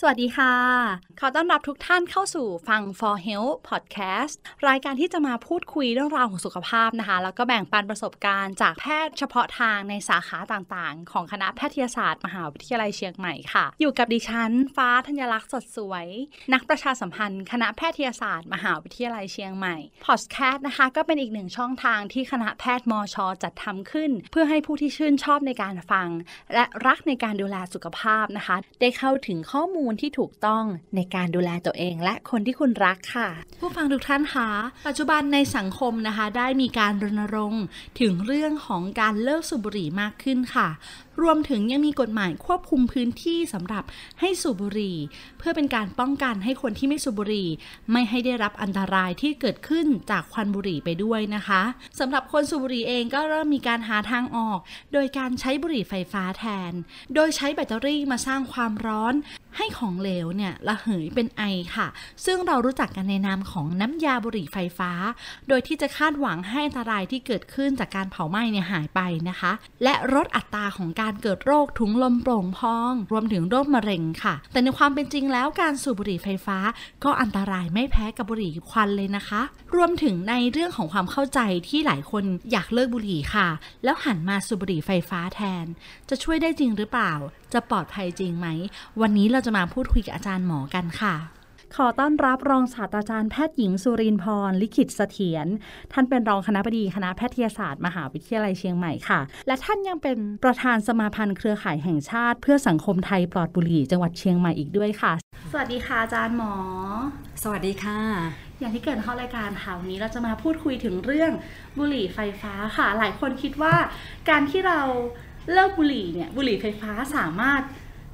สวัสดีค่ะ ขอต้อนรับทุกท่านเข้าสู่ฟัง For Health Podcast รายการที่จะมาพูดคุยเรื่องราวของสุขภาพนะคะ แล้วก็แบ่งปันประสบการณ์จากแพทย์เฉพาะทางในสาขาต่างๆ ของคณะแพทยศาสตร์ มหาวิทยาลัยเชียงใหม่ค่ะ อยู่กับดิฉัน ฟ้าธัญลักษณ์สดสวย นักประชาสัมพันธ์ คณะแพทยศาสตร์ มหาวิทยาลัยเชียงใหม่ Podcast นะคะก็เป็นอีกหนึ่งช่องทางที่คณะแพทย์มช จัดทำขึ้น เพื่อให้ผู้ที่ชื่นชอบในการฟัง และรักในการดูแลสุขภาพนะคะ ได้เข้าถึงข้อมูลที่ถูกต้องในการดูแลตัวเองและคนที่คุณรักค่ะ ผู้ฟังทุกท่านคะปัจจุบันในสังคมนะคะ ได้มีการรณรงค์ถึงเรื่องของการเลิกสูบบุหรี่มากขึ้นค่ะรวมถึงยังมีกฎหมายควบคุมพื้นที่สำหรับให้สูบบุหรี่ เพื่อเป็นการป้องกันให้คนที่ไม่สูบบุหรี่ ไม่ให้ได้รับอันตรายที่เกิดขึ้นจากควันบุหรี่ไปด้วยนะคะสำหรับคนสูบบุหรี่เองก็เริ่มมีการหาทางออก โดยการใช้บุหรี่ไฟฟ้าแทน โดยใช้แบตเตอรี่มาสร้างความร้อน ให้ของเหลวเนี่ยระเหยเป็นไอค่ะ ซึ่งเรารู้จักกันในนามของน้ำยาบุหรี่ไฟฟ้า โดยที่จะคาดหวังให้อันตรายที่เกิดขึ้นจากการเผาไหม้เนี่ยหายไปนะคะ และลดอัตราของการการเกิดโรคถุงลมโป่งพอง รวมถึงโรคมะเร็งค่ะ แต่ในความเป็นจริงแล้วการสูบบุหรี่ไฟฟ้า ก็อันตรายไม่แพ้กับบุหรี่ควันเลยนะคะ รวมถึงในเรื่องของความเข้าใจที่หลายคนอยากเลิกบุหรี่ค่ะ แล้วหันมาสูบบุหรี่ไฟฟ้าแทน จะช่วยได้จริงหรือเปล่า จะปลอดภัยจริงไหม วันนี้เราจะมาพูดคุยกับอาจารย์หมอกันค่ะ ขอต้อนรับรองศาสตราจารย์แพทย์หญิงสุรินทร์พรลิขิตเสถียรท่านเป็นรองคณบดีคณะแพทยศาสตร์มหาวิทยาลัยเชียงใหม่ค่ะ และท่านยังเป็นประธานสมาพันธ์เครือข่ายแห่งชาติ เพื่อสังคมไทยปลอดบุหรี่จังหวัดเชียงใหม่อีกด้วยค่ะ สวัสดีค่ะอาจารย์หมอ สวัสดีค่ะอย่างที่เกิดเข้ารายการค่ะวันนี้เราจะมาพูดคุยถึงเรื่องบุหรี่ไฟฟ้าค่ะ หลายคนคิดว่า การที่เราเลิกบุหรี่เนี่ยบุหรี่ไฟฟ้าสามารถ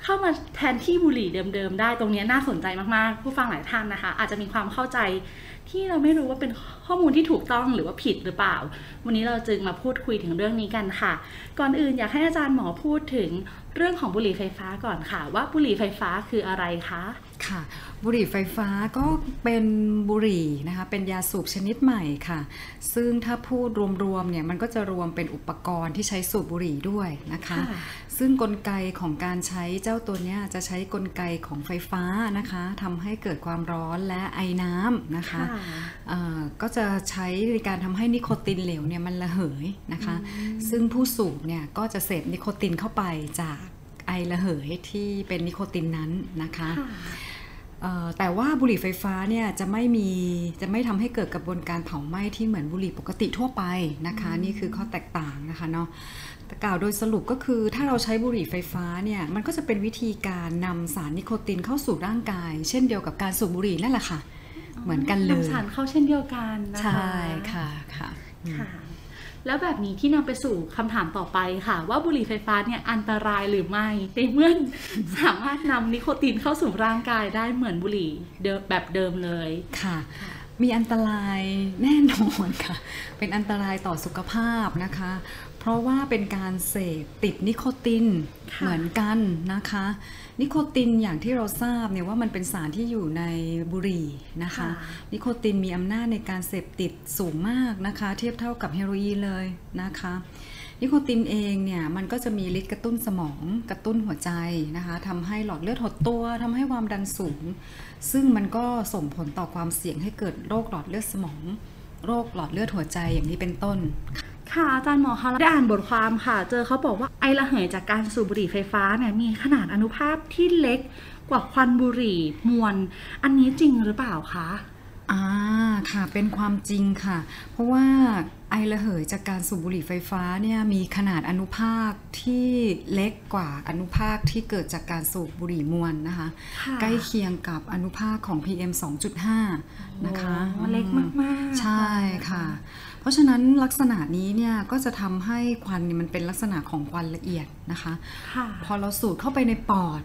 เข้ามาแทนที่บุหรี่เดิมๆได้ตรงนี้น่าสนใจมากๆ ผู้ฟังหลายท่านนะคะ อาจจะมีความเข้าใจที่เราไม่รู้ว่าเป็นข้อมูลที่ถูกต้องหรือว่าผิดหรือเปล่า วันนี้เราจึงมาพูดคุยถึงเรื่องนี้กันค่ะ ก่อนอื่นอยากให้อาจารย์หมอพูดถึงเรื่องของบุหรี่ไฟฟ้าก่อนค่ะ ว่าบุหรี่ไฟฟ้าคืออะไรคะ ค่ะบุหรี่ไฟฟ้าก็เป็นบุหรี่นะคะเป็นยาสูบชนิดใหม่ค่ะ ซึ่งถ้าพูดรวมๆเนี่ยมันก็จะรวมเป็นอุปกรณ์ที่ใช้สูบบุหรี่ด้วยนะคะค่ะซึ่งกลไกของการใช้เจ้าตัวเนี้ยจะใช้กลไกของไฟฟ้านะคะทำให้เกิดความร้อนและไอน้ำนะคะเอ่อก็จะใช้ในการทำให้นิโคตินเหลวเนี่ยมันระเหยนะคะ ซึ่งผู้สูบเนี่ยก็จะเสพนิโคตินเข้าไปจากไอระเหยที่เป็นนิโคตินนั้นนะคะค่ะเอ่อ แต่ว่าบุหรี่ไฟฟ้าเนี่ยจะไม่มีจะไม่ทำให้เกิดกระบวนการเผาไหม้ที่เหมือนบุหรี่ปกติทั่วไปนะคะ นี่คือข้อแตกต่างนะคะเนาะแต่กล่าวโดยสรุปก็คือถ้าเราใช้บุหรี่ไฟฟ้าเนี่ยมันก็จะเป็นวิธีการนำสารนิโคตินเข้าสู่ร่างกาย เช่นเดียวกับการสูบบุหรี่นั่นแหละค่ะ เหมือนกันเลยนำสารเข้าเช่นเดียวกันนะคะใช่ค่ะค่ะอืมค่ะ แล้วแบบนี้ที่นำไปสู่คำถามต่อไปค่ะ ว่าบุหรี่ไฟฟ้าเนี่ยอันตรายหรือไม่ในเมื่อสามารถนำนิโคตินเข้าสู่ร่างกายได้เหมือนบุหรี่แบบเดิมเลยค่ะมีอันตรายแน่นอนค่ะ เป็นอันตรายต่อสุขภาพนะคะ เพราะว่าเป็นการเสพติดนิโคตินค่ะเหมือนกันนะคะ นิโคตินอย่างที่เราทราบเนี่ยว่ามันเป็นสารที่อยู่ในบุหรี่นะคะ นิโคตินมีอำนาจในการเสพติดสูงมากนะคะ เทียบเท่ากับเฮโรอีนเลยนะคะนิโคตินเองเนี่ยมันก็จะมีฤทธิ์กระตุ้นสมองกระตุ้นหัวใจนะคะทำให้หลอดเลือดหดตัวทำให้ความดันสูง ซึ่งมันก็ส่งผลต่อความเสี่ยงให้เกิดโรคหลอดเลือดสมอง โรคหลอดเลือดหัวใจอย่างนี้เป็นต้น ค่ะอาจารย์หมอคะได้อ่านบทความค่ะ เจอเขาบอกว่าไอระเหยจากการสูบบุหรี่ไฟฟ้าเนี่ยมีขนาดอนุภาคที่เล็กกว่าควันบุหรี่มวล อันนี้จริงหรือเปล่าคะอ่าค่ะเป็นความจริงค่ะ เพราะว่า ไอระเหยจากการสูบบุหรี่ไฟฟ้าเนี่ยมีขนาดอนุภาคที่เล็กกว่าอนุภาคที่เกิดจากการสูบบุหรี่มวลนะคะค่ะใกล้เคียงกับอนุภาคของ PM 2.5 นะคะโอ้เล็กมาก ๆ ใช่ค่ะ เพราะฉะนั้นลักษณะนี้เนี่ยก็จะทำให้ควันเนี่ยมันเป็นลักษณะของควันละเอียดนะคะค่ะพอเราสูดเข้าไปในปอด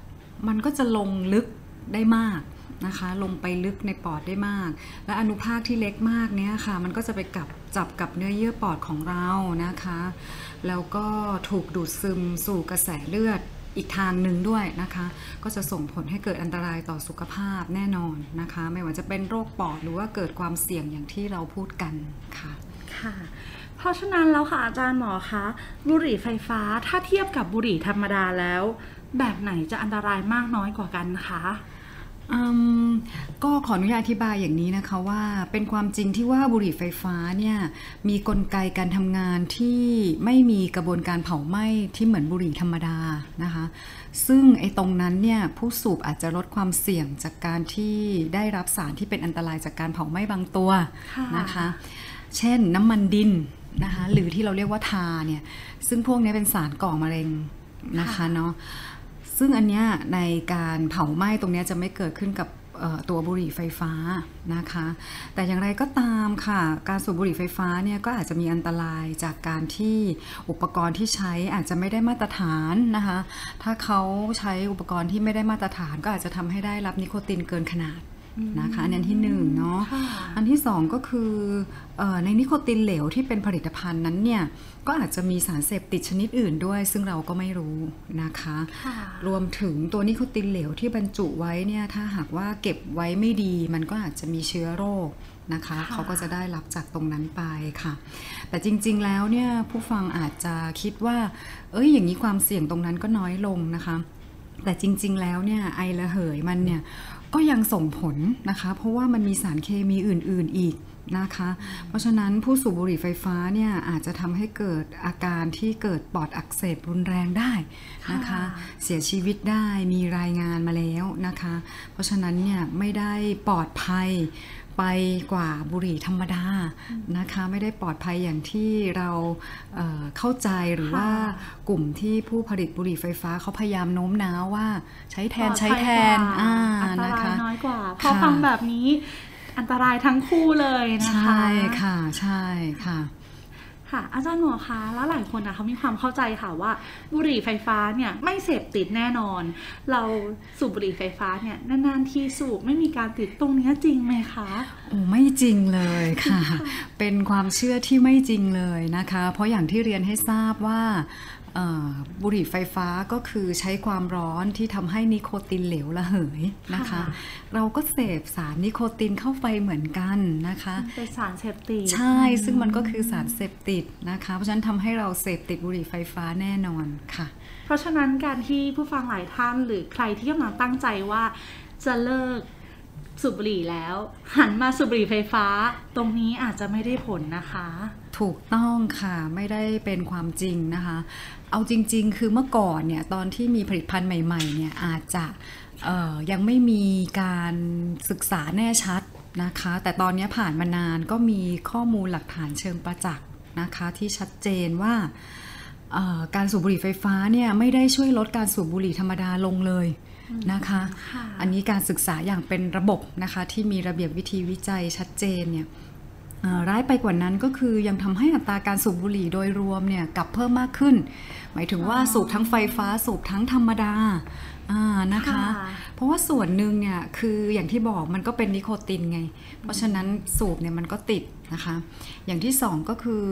มันก็จะลงลึกได้มากนะคะ ลงไปลึกในปอดได้มาก และอนุภาคที่เล็กมากเนี้ยค่ะ มันก็จะไปกับ จับกับเนื้อเยื่อปอดของเรานะคะ แล้วก็ถูกดูดซึมสู่กระแสเลือดอีกทางหนึ่งด้วยนะคะ ก็จะส่งผลให้เกิดอันตรายต่อสุขภาพแน่นอนนะคะ ไม่ว่าจะเป็นโรคปอดหรือว่าเกิดความเสี่ยงอย่างที่เราพูดกันค่ะค่ะ เพราะฉะนั้นแล้วค่ะอาจารย์หมอคะบุหรี่ไฟฟ้าถ้าเทียบกับบุหรี่ธรรมดาแล้ว แบบไหนจะอันตรายมากน้อยกว่ากันคะ ก็ขออนุญาตอธิบายอย่างนี้นะคะว่าเป็นความจริงที่ว่าบุหรี่ไฟฟ้าเนี่ยมีกลไกการทำงานที่ไม่มีกระบวนการเผาไหม้ที่เหมือนบุหรี่ธรรมดานะคะซึ่งไอ้ตรงนั้นเนี่ยผู้สูบอาจจะลดความเสี่ยงจากการที่ได้รับสารที่เป็นอันตรายจากการเผาไหม้บางตัวนะคะ เช่นน้ำมันดินนะคะหรือที่เราเรียกว่าทาเนี่ยซึ่งพวกนี้เป็นสารก่อมะเร็งนะคะเนาะ ซึ่งอันเนี้ยในการเผาไหม้ตรงเนี้ยจะไม่เกิดขึ้นกับตัวบุหรี่ไฟฟ้านะคะ แต่อย่างไรก็ตามค่ะ การสูบบุหรี่ไฟฟ้าเนี่ยก็อาจจะมีอันตรายจากการที่อุปกรณ์ที่ใช้อาจจะไม่ได้มาตรฐานนะคะ ถ้าเขาใช้อุปกรณ์ที่ไม่ได้มาตรฐาน ก็อาจจะทำให้ได้รับนิโคตินเกินขนาด นะคะอันนี้อันที่หนึ่งเนาะค่ะอันที่สองก็คือเออในนิโคตินเหลวที่เป็นผลิตภัณฑ์นั้นเนี่ยก็อาจจะมีสารเสพติดชนิดอื่นด้วย ซึ่งเราก็ไม่รู้นะคะค่ะรวมถึงตัวนิโคตินเหลวที่บรรจุไว้เนี่ยถ้าหากว่าเก็บไว้ไม่ดี มันก็อาจจะมีเชื้อโรคนะคะค่ะเขาก็จะได้รับจากตรงนั้นไปค่ะ แต่จริงๆแล้วเนี่ยผู้ฟังอาจจะคิดว่า เอ้ยอย่างนี้ความเสี่ยงตรงนั้นก็น้อยลงนะคะ แต่จริง ๆ แล้วเนี่ยไอระเหยมันเนี่ย ก็ยังส่งผลนะคะ เพราะว่ามันมีสารเคมีอื่น ๆอีกนะคะ เพราะฉะนั้นผู้สูบบุหรี่ไฟฟ้าเนี่ยอาจจะทำให้เกิดอาการที่เกิดปอดอักเสบรุนแรงได้นะคะค่ะเสียชีวิตได้มีรายงานมาแล้วนะคะ เพราะฉะนั้นเนี่ยไม่ได้ปลอดภัย ไปกว่าบุหรี่ธรรมดานะคะไม่ได้ปลอดภัยอย่างที่เราเอ่อเข้าใจหรือค่ะว่ากลุ่มที่ผู้ผลิตบุหรี่ไฟฟ้าเขาพยายามโน้มน้าวว่าใช้แทนปลอดใช้ภัยแทนกว่าอ่าอันตนะรายคะน้อยกว่าพอค่ะฟังแบบนี้อันตรายทั้งคู่เลยนะคะ ใช่ค่ะใช่ค่ะ ค่ะอาจารย์หมอคะแล้วหลายคนนะเขามีความเข้าใจค่ะว่า บุหรี่ไฟฟ้าเนี่ยไม่เสพติดแน่นอน เราสูบบุหรี่ไฟฟ้าเนี่ยนานๆทีสูบไม่มีการติดตรงเนี้ยจริงไหมคะโอ้ไม่จริงเลยค่ะ เป็นความเชื่อที่ไม่จริงเลยนะคะ เพราะอย่างที่เรียนให้ทราบว่า บุหรี่ไฟฟ้าก็คือใช้ความร้อนที่ทำให้นิโคตินเหลวระเหยนะคะค่ะเราก็เสพสารนิโคตินเข้าไปเหมือนกันนะคะเป็นสารเสพติดใช่ซึ่งมันก็คือสารเสพติดนะคะ เพราะฉะนั้นทำให้เราเสพติดบุหรี่ไฟฟ้าแน่นอนค่ะ เพราะฉะนั้นการที่ผู้ฟังหลายท่านหรือใครที่กำลังตั้งใจว่าจะเลิกสูบบุหรี่แล้ว หันมาสูบบุหรี่ไฟฟ้า ตรงนี้อาจจะไม่ได้ผลนะคะ ถูกต้องค่ะไม่ได้เป็นความจริงนะคะ เอาจริง ๆ คือเมื่อก่อนเนี่ยตอนที่มีผลิตภัณฑ์ใหม่ๆเนี่ยอาจจะเอ่อยังไม่มีการศึกษาแน่ชัดนะคะ แต่ตอนนี้ผ่านมานานก็มีข้อมูลหลักฐานเชิงประจักษ์นะคะที่ชัดเจนว่าเอ่อการสูบบุหรี่ไฟฟ้าเนี่ยไม่ได้ช่วยลดการสูบบุหรี่ธรรมดาลงเลยนะคะค่ะอันนี้การศึกษาอย่างเป็นระบบนะคะที่มีระเบียบวิธีวิจัยชัดเจนเนี่ยเอ่อ ร้ายไปกว่านั้นก็คือยังทำให้อัตราการสูบบุหรี่โดยรวมเนี่ยกลับเพิ่มมากขึ้น หมายถึงว่าสูบทั้งไฟฟ้าสูบทั้งธรรมดาอ่านะคะค่ะเพราะว่าส่วนหนึ่งเนี่ยคืออย่างที่บอกมันก็เป็นนิโคตินไง เพราะฉะนั้นสูบเนี่ยมันก็ติดนะคะ อย่างที่สองก็คือ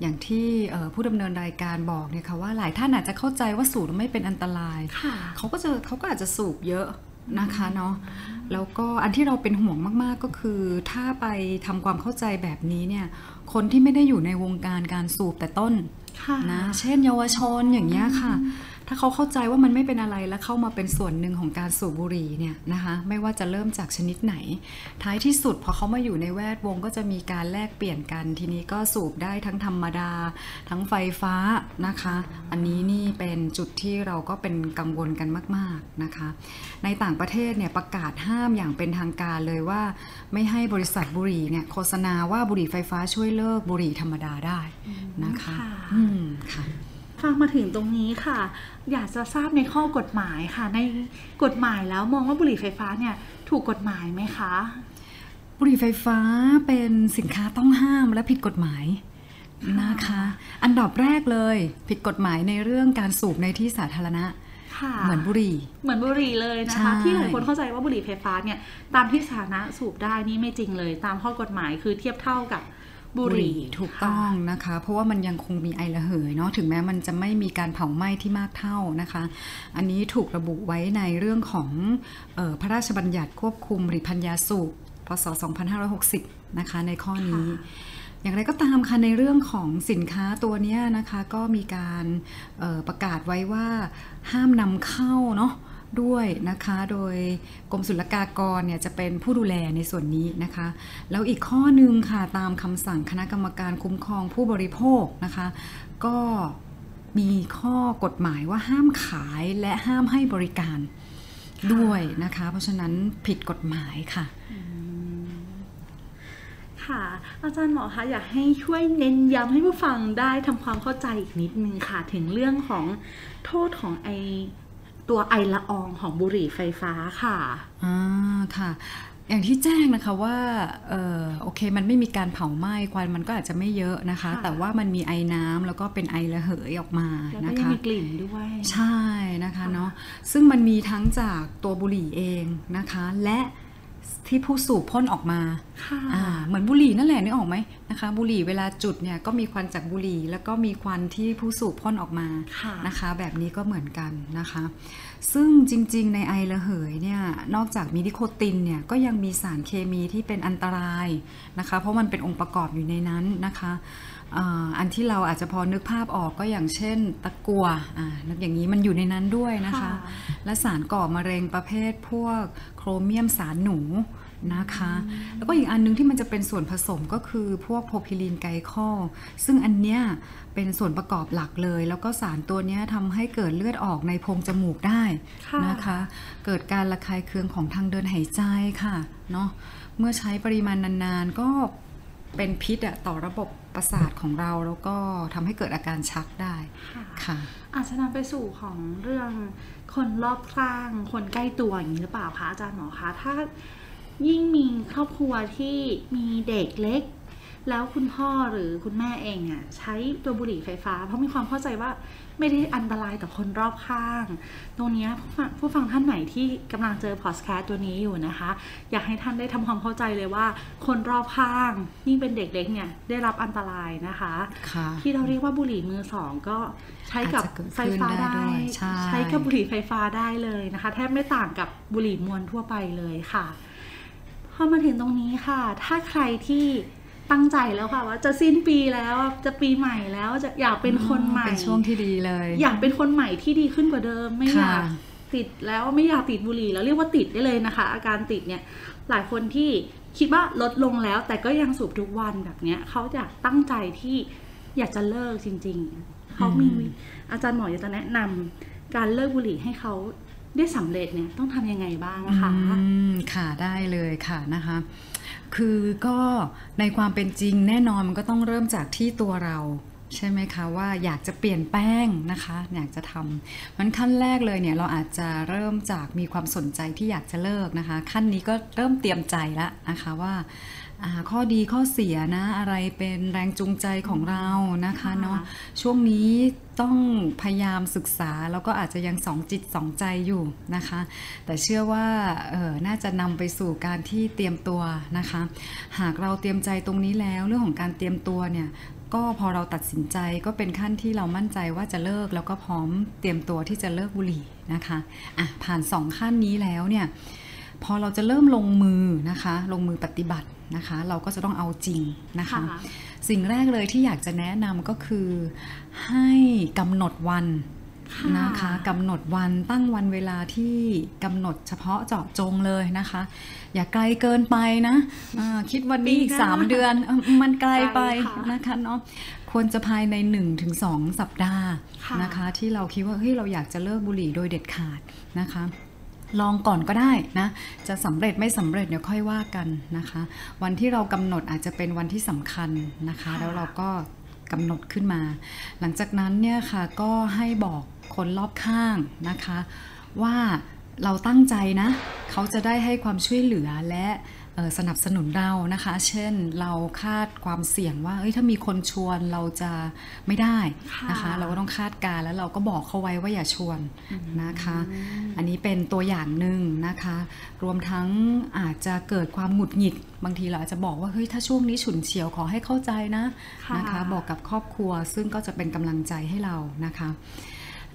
อย่างที่เอ่อผู้ดำเนินรายการบอกเนี่ยค่ะว่าหลายท่านอาจจะเข้าใจว่าสูบแล้วไม่เป็นอันตรายค่ะเขาก็จะเขาก็อาจจะสูบเยอะ นะคะเนาะแล้วก็อันที่เราเป็นห่วงมากๆก็คือ ถ้าไปทำความเข้าใจแบบนี้เนี่ย คนที่ไม่ได้อยู่ในวงการการสูบแต่ต้นค่ะนะเช่นเยาวชนอย่างเงี้ยค่ะ ถ้าเขาเข้าใจว่ามันไม่เป็นอะไรแล้วเข้ามาเป็นส่วนหนึ่งของการสูบบุหรี่เนี่ยนะคะไม่ว่าจะเริ่มจากชนิดไหน ท้ายที่สุดพอเขามาอยู่ในแวดวงก็จะมีการแลกเปลี่ยนกัน ทีนี้ก็สูบได้ทั้งธรรมดา ทั้งไฟฟ้านะคะ อันนี้นี่เป็นจุดที่เราก็เป็นกังวลกันมาก ๆนะคะ ในต่างประเทศเนี่ยประกาศห้ามอย่างเป็นทางการเลยว่า ไม่ให้บริษัทบุหรี่เนี่ยโฆษณาว่าบุหรี่ไฟฟ้าช่วยเลิกบุหรี่ธรรมดาได้นะคะค่ะอืมค่ะ ฟังมาถึงตรงนี้ค่ะ อยากจะทราบในข้อกฎหมายค่ะ ในกฎหมายแล้วมองว่าบุหรี่ไฟฟ้าเนี่ยถูกกฎหมายไหมคะ บุหรี่ไฟฟ้าเป็นสินค้าต้องห้ามและผิดกฎหมายนะคะ อันดับแรกเลยผิดกฎหมายในเรื่องการสูบในที่สาธารณะค่ะเหมือนบุหรี่ เหมือนบุหรี่เลยนะใช่คะ ที่หลายคนเข้าใจว่าบุหรี่ไฟฟ้าเนี่ยตามที่สาธารณะสูบได้นี่ไม่จริงเลย ตามข้อกฎหมายคือเทียบเท่ากับ บุหรี่ถูกต้องนะคะ เพราะว่ามันยังคงมีไอระเหยเนาะถึงแม้มันจะไม่มีการเผาไหม้ที่มากเท่านะคะ อันนี้ถูกระบุไว้ในเรื่องของเออพระราชบัญญัติควบคุมผลิตภัณฑ์ยาสูบพศ 2560 นะคะ ในข้อนี้ อย่างไรก็ตามค่ะในเรื่องของสินค้าตัวเนี้ยนะคะ ก็มีการเอ่อประกาศไว้ว่าห้ามนำเข้าเนาะ ด้วยนะคะ โดยกรมศุลกากรเนี่ยจะเป็นผู้ดูแลในส่วนนี้นะคะ แล้วอีกข้อหนึ่งค่ะตามคำสั่งคณะกรรมการคุ้มครองผู้บริโภคนะคะ ก็มีข้อกฎหมายว่าห้ามขายและห้ามให้บริการด้วยนะคะ เพราะฉะนั้นผิดกฎหมายค่ะค่ะอาจารย์หมอคะอยากให้ช่วยเน้นย้ำให้ผู้ฟังได้ทำความเข้าใจอีกนิดนึงค่ะ ถึงเรื่องของโทษของไอ ตัวไอละอองของบุหรี่ไฟฟ้าค่ะอ่าค่ะ อย่างที่แจ้งนะคะว่าเออโอเคมันไม่มีการเผาไหม้ควันมันก็อาจจะไม่เยอะนะคะค่ะแต่ว่ามันมีไอน้ำแล้วก็เป็นไอระเหยออกมาแล้วก็นะยังคะมีกลิ่นด้วย ใช่นะคะเนาะซึ่งมันมีทั้งจากตัวบุหรี่เองนะคะ และ ที่ผู้สูบพ่นออกมาค่ะอ่าเหมือนบุหรี่นั่นแหละนึกออกไหมนะคะ บุหรี่เวลาจุดเนี่ยก็มีควันจากบุหรี่ แล้วก็มีควันที่ผู้สูบพ่นออกมาค่ะนะคะ แบบนี้ก็เหมือนกันนะคะ ซึ่งจริงๆ ในไอระเหยเนี่ยนอกจากมีนิโคตินเนี่ยก็ยังมีสารเคมีที่เป็นอันตรายนะคะ เพราะมันเป็นองค์ประกอบอยู่ในนั้นนะคะ อ่าอันที่เราอาจจะพอนึกภาพออกก็อย่างเช่น ตะกัวอ่านึกอย่างนี้มันอยู่ในนั้นด้วยนะคะค่ะและสารก่อมะเร็งประเภทพวกโครเมียมสารหนูนะคะ แล้วก็อีกอันนึงที่มันจะเป็นส่วนผสมก็คือพวกโพรพิลีนไกลคอลซึ่งอันเนี้ยเป็นส่วนประกอบหลักเลย แล้วก็สารตัวเนี้ยทำให้เกิดเลือดออกในโพรงจมูกได้ค่ะนะคะ เกิดการระคายเคืองของทางเดินหายใจค่ะเนาะเมื่อใช้ปริมาณนานๆก็เป็นพิษอะต่อระบบประสาทของเราแล้วก็ทำให้เกิดอาการชักได้ค่ะค่ะอาจจะนำไปสู่ของเรื่องคนรอบข้างคนใกล้ตัวอย่างนี้หรือเปล่าคะอาจารย์หมอคะถ้ายิ่งมีครอบครัวที่มีเด็กเล็ก แล้วคุณพ่อหรือคุณแม่เองเนี่ยใช้ตัวบุหรี่ไฟฟ้า เพราะมีความเข้าใจว่าไม่ได้อันตรายต่อคนรอบข้าง ตรงเนี้ยผู้ฟังผู้ฟังท่านไหนที่กำลังเจอพอดแคสต์ตัวนี้อยู่นะคะ อยากให้ท่านได้ทำความเข้าใจเลยว่า คนรอบข้างยิ่งเป็นเด็กเล็กเนี่ยได้รับอันตรายนะคะค่ะที่เราเรียกว่าบุหรี่มือสองก็ใช้กับอาจจะเกิดไฟฟ้าขึ้นได้ได้ด้วยใช่กับบุหรี่ไฟฟ้าได้เลยนะคะ แทบไม่ต่างกับบุหรี่มวลทั่วไปเลยค่ะพอมาถึงตรงนี้ค่ะ ถ้าใครที่ ตั้งใจแล้วค่ะว่าจะสิ้นปีแล้วจะปีใหม่แล้วจะอยากเป็นคนใหม่เป็นช่วงที่ดีเลย อยากเป็นคนใหม่ที่ดีขึ้นกว่าเดิมไม่อค่ะยากติดแล้วไม่อยากติดบุหรี่แล้วเรียกว่าติดได้เลยนะคะ อาการติดเนี่ยหลายคนที่คิดว่าลดลงแล้ว แต่ก็ยังสูบทุกวันแบบเนี้ยเขาอยากตั้งใจที่อยากจะเลิกจริง ๆเขามีวิอาจารย์หมออยากจะแนะนำการเลิกบุหรี่ให้เขาได้สำเร็จเนี่ยต้องทำยังไงบ้างนะคะอืมค่ะได้เลยค่ะนะคะ คือก็ในความเป็นจริงแน่นอนมันก็ต้องเริ่มจากที่ตัวเรา ใช่ไหมคะว่าอยากจะเปลี่ยนแป้งนะคะ อยากจะทำมันขั้นแรกเลยเนี่ยเราอาจจะเริ่มจากมีความสนใจที่อยากจะเลิกนะคะ ขั้นนี้ก็เริ่มเตรียมใจแล้วนะคะว่า ข้อดีข้อเสียนะ อะไรเป็นแรงจูงใจของเรานะคะเนาะช่วงนี้ต้องพยายามศึกษาแล้วก็อาจจะยังสองจิตสองใจอยู่นะคะ แต่เชื่อว่าเออน่าจะนำไปสู่การที่เตรียมตัวนะคะ หากเราเตรียมใจตรงนี้แล้วเรื่องของการเตรียมตัวเนี่ยก็พอเราตัดสินใจก็เป็นขั้นที่เรามั่นใจว่าจะเลิกแล้วก็พร้อมเตรียมตัวที่จะเลิกบุหรี่นะคะอะผ่านสองขั้นนี้แล้วเนี่ยพอเราจะเริ่มลงมือนะคะ ลงมือปฏิบัติ นะคะ เราก็จะต้องเอาจริงนะคะค่ะสิ่งแรกเลยที่อยากจะแนะนำก็คือให้กำหนดวันค่ะนะคะกำหนดวันตั้งวันเวลาที่กำหนดเฉพาะเจาะจงเลยนะคะ อย่าไกลเกินไปนะอ่าคิดวันนี้อีกปีหน้าสามเดือนเออมันไกลไปไกลค่ะนะคะเนาะควรจะภายใน 1-2ถึงสัปดาห์ค่ะนะคะ ที่เราคิดว่าเฮ้ยเราอยากจะเลิกบุหรี่โดยเด็ดขาดนะคะ ลองก่อนก็ได้นะ จะสำเร็จไม่สำเร็จเดี๋ยวค่อยว่ากันนะคะ วันที่เรากำหนดอาจจะเป็นวันที่สำคัญนะคะค่ะแล้วเราก็กำหนดขึ้นมา หลังจากนั้นเนี่ยค่ะก็ให้บอกคนรอบข้างนะคะ ว่าเราตั้งใจนะ เขาจะได้ให้ความช่วยเหลือและ สนับสนุนเรานะคะ เช่นเราคาดความเสี่ยงว่าเอ้ยถ้ามีคนชวนเราจะไม่ได้นะคะ เราก็ต้องคาดการแล้วเราก็บอกเขาไว้ว่าอย่าชวนนะคะ อันนี้เป็นตัวอย่างหนึ่งนะคะ รวมทั้งอาจจะเกิดความหงุดหงิด บางทีเราอาจจะบอกว่าเฮ้ยถ้าช่วงนี้ฉุนเฉียวขอให้เข้าใจนะนะคะ บอกกับครอบครัวซึ่งก็จะเป็นกำลังใจให้เรานะคะ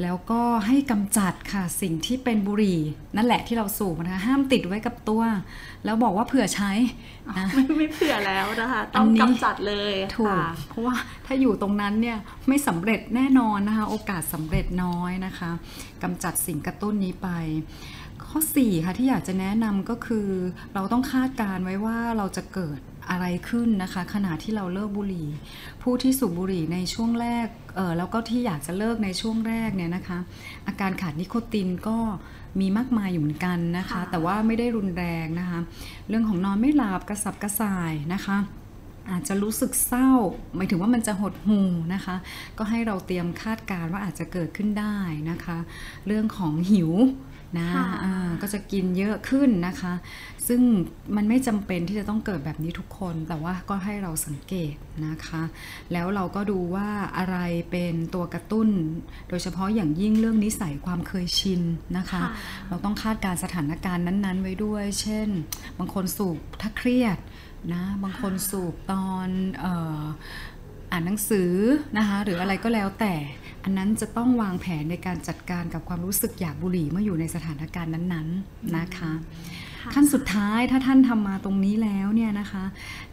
แล้วก็ให้กำจัดค่ะสิ่งที่เป็นบุหรี่ นั่นแหละที่เราสูบนะคะห้ามติดไว้กับตัว แล้วบอกว่าเผื่อใช้นะไม่ไม่เผื่อแล้วนะคะ ต้องกำจัดเลยถูกเพราะว่าถ้าอยู่ตรงนั้นเนี่ยไม่สำเร็จแน่นอนนะคะ โอกาสสำเร็จน้อยนะคะกำจัดสิ่งกระตุ้นนี้ไปข้อ 4 ค่ะที่อยากจะแนะนำก็คือ เราต้องคาดการไว้ว่าเราจะเกิด อะไรขึ้นนะคะ ขณะที่เราเลิกบุหรี่ ผู้ที่สูบบุหรี่ในช่วงแรกเออแล้วก็ที่อยากจะเลิกในช่วงแรกเนี่ยนะคะ อาการขาดนิโคตินก็มีมากมายอยู่เหมือนกันนะคะ แต่ว่าไม่ได้รุนแรงนะคะ เรื่องของนอนไม่หลับกระสับกระส่ายนะคะอาจจะรู้สึกเศร้า หมายถึงว่ามันจะหดหูนะคะ ก็ให้เราเตรียมคาดการณ์ว่าอาจจะเกิดขึ้นได้นะคะ เรื่องของหิวนะก็จะกินเยอะขึ้นนะคะ ซึ่งมันไม่จำเป็นที่จะต้องเกิดแบบนี้ทุกคน แต่ว่าก็ให้เราสังเกตนะคะ แล้วเราก็ดูว่าอะไรเป็นตัวกระตุ้น โดยเฉพาะอย่างยิ่งเรื่องนิสัยความเคยชินนะคะ เราต้องคาดการสถานการณ์นั้น ๆ ไว้ด้วย เช่น บางคนสูบถ้าเครียดนะบางคนสูบตอนอ่านหนังสือนะคะหรืออะไรก็แล้วแต่ อันนั้นจะต้องวางแผนในการจัดการกับความรู้สึกอยากบุหรี่เมื่ออยู่ในสถานการณ์นั้นๆนะคะ ขั้นสุดท้ายถ้าท่านทำมาตรงนี้แล้วเนี่ยนะคะ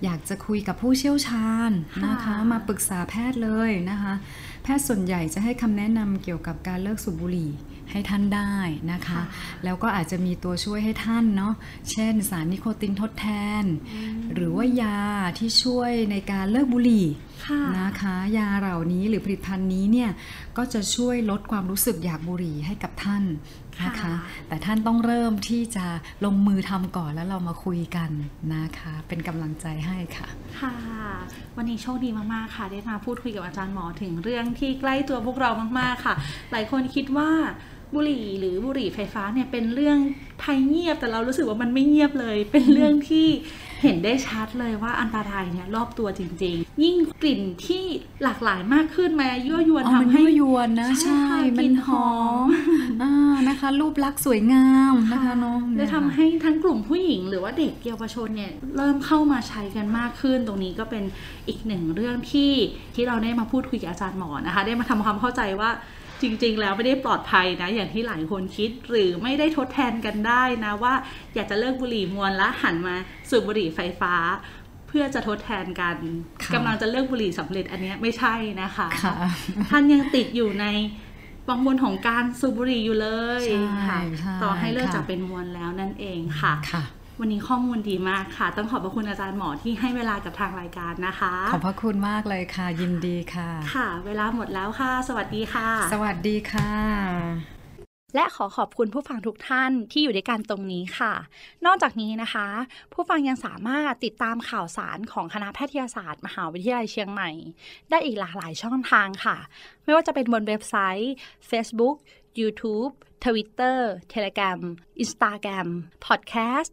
อยากจะคุยกับผู้เชี่ยวชาญนะคะ มาปรึกษาแพทย์เลยนะคะ แพทย์ส่วนใหญ่จะให้คำแนะนำเกี่ยวกับการเลิกสูบบุหรี่ให้ท่านได้นะคะ แล้วก็อาจจะมีตัวช่วยให้ท่านเนาะเช่นสารนิโคตินทดแทน หรือว่ายาที่ช่วยในการเลิกบุหรี่ นะคะยาเหล่านี้หรือผลิตภัณฑ์นี้เนี่ยก็จะช่วยลดความรู้สึกอยากบุหรี่ให้กับท่านนะคะแต่ท่านต้องเริ่มที่จะลงมือทำก่อนแล้วเรามาคุยกันนะคะ เป็นกำลังใจให้ค่ะค่ะ วันนี้โชคดีมากๆค่ะ ได้มาพูดคุยกับอาจารย์หมอถึงเรื่องที่ใกล้ตัวพวกเรามากๆค่ะ หลายคนคิดว่า บุหรี่หรือบุหรี่ไฟฟ้าเนี่ยเป็นเรื่องภัยเงียบแต่เรารู้สึกว่ามันไม่เงียบเลย เป็นเรื่องที่เห็นได้ชัดเลยว่าอันตรายเนี่ยรอบตัวจริง ๆ ยิ่งกลิ่นที่หลากหลายมากขึ้นมายั่วยวนทำให้ยั่วยวนนะใช่มันหอมนะคะ รูปลักษณ์สวยงามนะคะน้องจะทำให้ทั้งกลุ่มผู้หญิง หรือว่าเด็กเยาวชนเนี่ยเริ่มเข้ามาใช้กันมากขึ้น ตรงนี้ก็เป็นอีกหนึ่งเรื่องที่ที่เราได้มาพูดคุยกับอาจารย์หมอนะคะ ได้มาทำความเข้าใจว่า จริงๆ แล้วไม่ได้ปลอดภัยนะ อย่างที่หลายคนคิดหรือไม่ได้ทดแทนกันได้นะว่าอยากจะเลิกบุหรี่มวลและหันมาสูบบุหรี่ไฟฟ้า เพื่อจะทดแทนกันกำลังจะเลิกบุหรี่สำเร็จอันนี้ไม่ใช่นะคะคะท่านยังติดอยู่ในวังวนของการสูบบุหรี่อยู่เลยค่ะต่อให้เลิกจากเป็นมวลแล้วนั่นเองค่ะคะ วันนี้ข้อมูลดีมากค่ะ ต้องขอบพระคุณอาจารย์หมอที่ให้เวลากับทางรายการนะคะ ขอบพระคุณมากเลยค่ะ ยินดีค่ะ ค่ะ เวลาหมดแล้วค่ะ สวัสดีค่ะ สวัสดีค่ะ และขอขอบคุณผู้ฟังทุกท่านที่อยู่ด้วยกันตรงนี้ค่ะ นอกจากนี้นะคะ ผู้ฟังยังสามารถติดตามข่าวสารของคณะแพทยศาสตร์ มหาวิทยาลัยเชียงใหม่ ได้อีกหลากหลายช่องทางค่ะ ไม่ว่าจะเป็นบนเว็บไซต์ Facebook YouTube Twitter Telegram Instagram Podcast